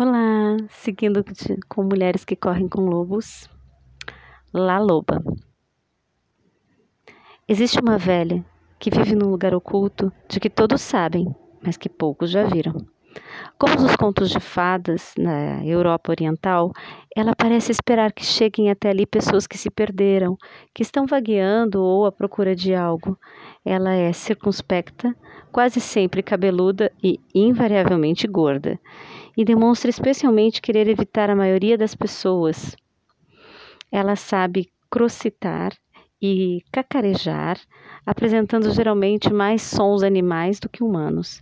Olá, seguindo com mulheres que correm com lobos. La Loba. Existe uma velha que vive num lugar oculto de que todos sabem, mas que poucos já viram. Como nos contos de fadas na Europa Oriental, ela parece esperar que cheguem até ali pessoas que se perderam, que estão vagueando ou à procura de algo. Ela é circunspecta, quase sempre cabeluda e invariavelmente gorda e demonstra especialmente querer evitar a maioria das pessoas. Ela sabe crocitar e cacarejar, apresentando geralmente mais sons animais do que humanos.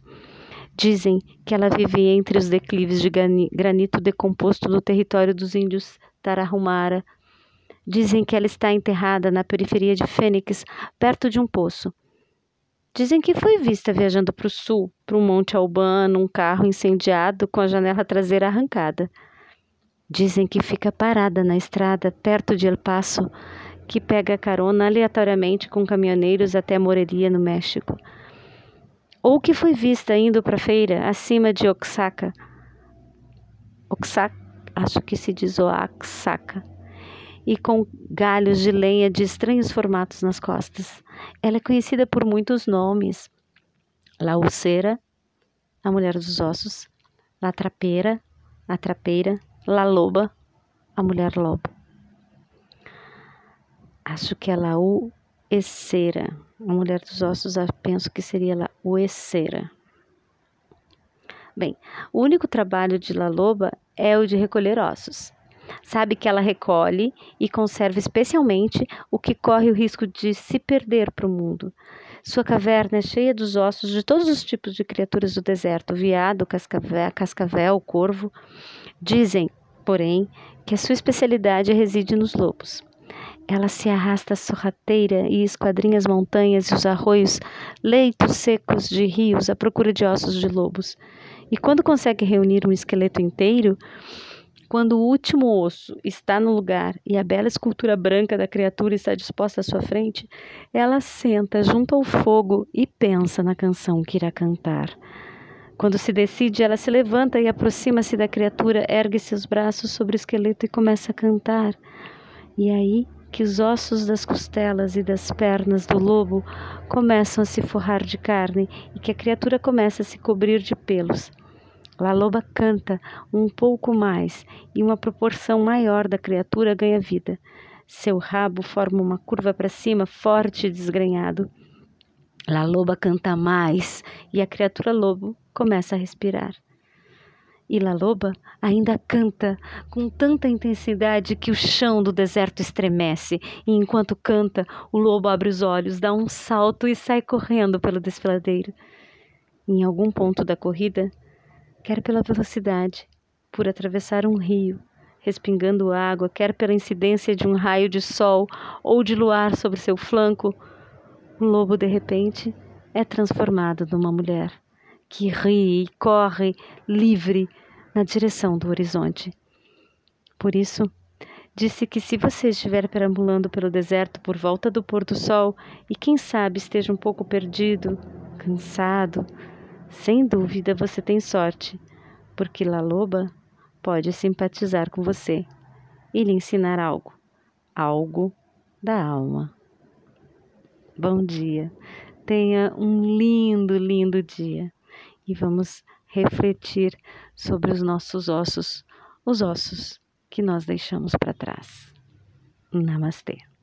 Dizem que ela vive entre os declives de granito decomposto do território dos índios Tarahumara. Dizem que ela está enterrada na periferia de Fênix, perto de um poço. Dizem que foi vista viajando para o sul, para um Monte Albano, um carro incendiado com a janela traseira arrancada. Dizem que fica parada na estrada perto de El Paso, que pega carona aleatoriamente com caminhoneiros até Morelia, no México. Ou que foi vista indo para a feira acima de Oaxaca. Oaxaca, acho que se diz Oaxaca e com galhos de lenha de estranhos formatos nas costas. Ela é conhecida por muitos nomes: La Ulceira, a mulher dos ossos, La Trapeira, a trapeira, La Loba, a mulher lobo. Acho que é La Ueceira, a mulher dos ossos, penso que seria La Ueceira. Bem, o único trabalho de La Loba é o de recolher ossos. Sabe que ela recolhe e conserva especialmente o que corre o risco de se perder para o mundo. Sua caverna é cheia dos ossos de todos os tipos de criaturas do deserto: viado, cascavel, cascavel corvo. Dizem, porém, que a sua especialidade reside nos lobos. Ela se arrasta sorrateira e esquadrinha as montanhas e os arroios, leitos secos de rios à procura de ossos de lobos. E quando consegue reunir um esqueleto inteiro, quando o último osso está no lugar e a bela escultura branca da criatura está disposta à sua frente, ela senta junto ao fogo e pensa na canção que irá cantar. Quando se decide, ela se levanta e aproxima-se da criatura, ergue seus braços sobre o esqueleto e começa a cantar. E aí que os ossos das costelas e das pernas do lobo começam a se forrar de carne e que a criatura começa a se cobrir de pelos. A loba canta um pouco mais e uma proporção maior da criatura ganha vida. Seu rabo forma uma curva para cima, forte e desgrenhado. A loba canta mais e a criatura lobo começa a respirar. E La Loba ainda canta com tanta intensidade que o chão do deserto estremece, e enquanto canta, o lobo abre os olhos, dá um salto e sai correndo pelo desfiladeiro. Em algum ponto da corrida, quer pela velocidade, por atravessar um rio, respingando água, quer pela incidência de um raio de sol ou de luar sobre seu flanco, o lobo de repente é transformado numa mulher que ri e corre livre na direção do horizonte. Por isso, disse que se você estiver perambulando pelo deserto por volta do pôr do sol e quem sabe esteja um pouco perdido, cansado, sem dúvida você tem sorte, porque La Loba pode simpatizar com você e lhe ensinar algo, algo da alma. Bom dia, tenha um lindo, lindo dia e vamos refletir sobre os nossos ossos, os ossos que nós deixamos para trás. Namastê.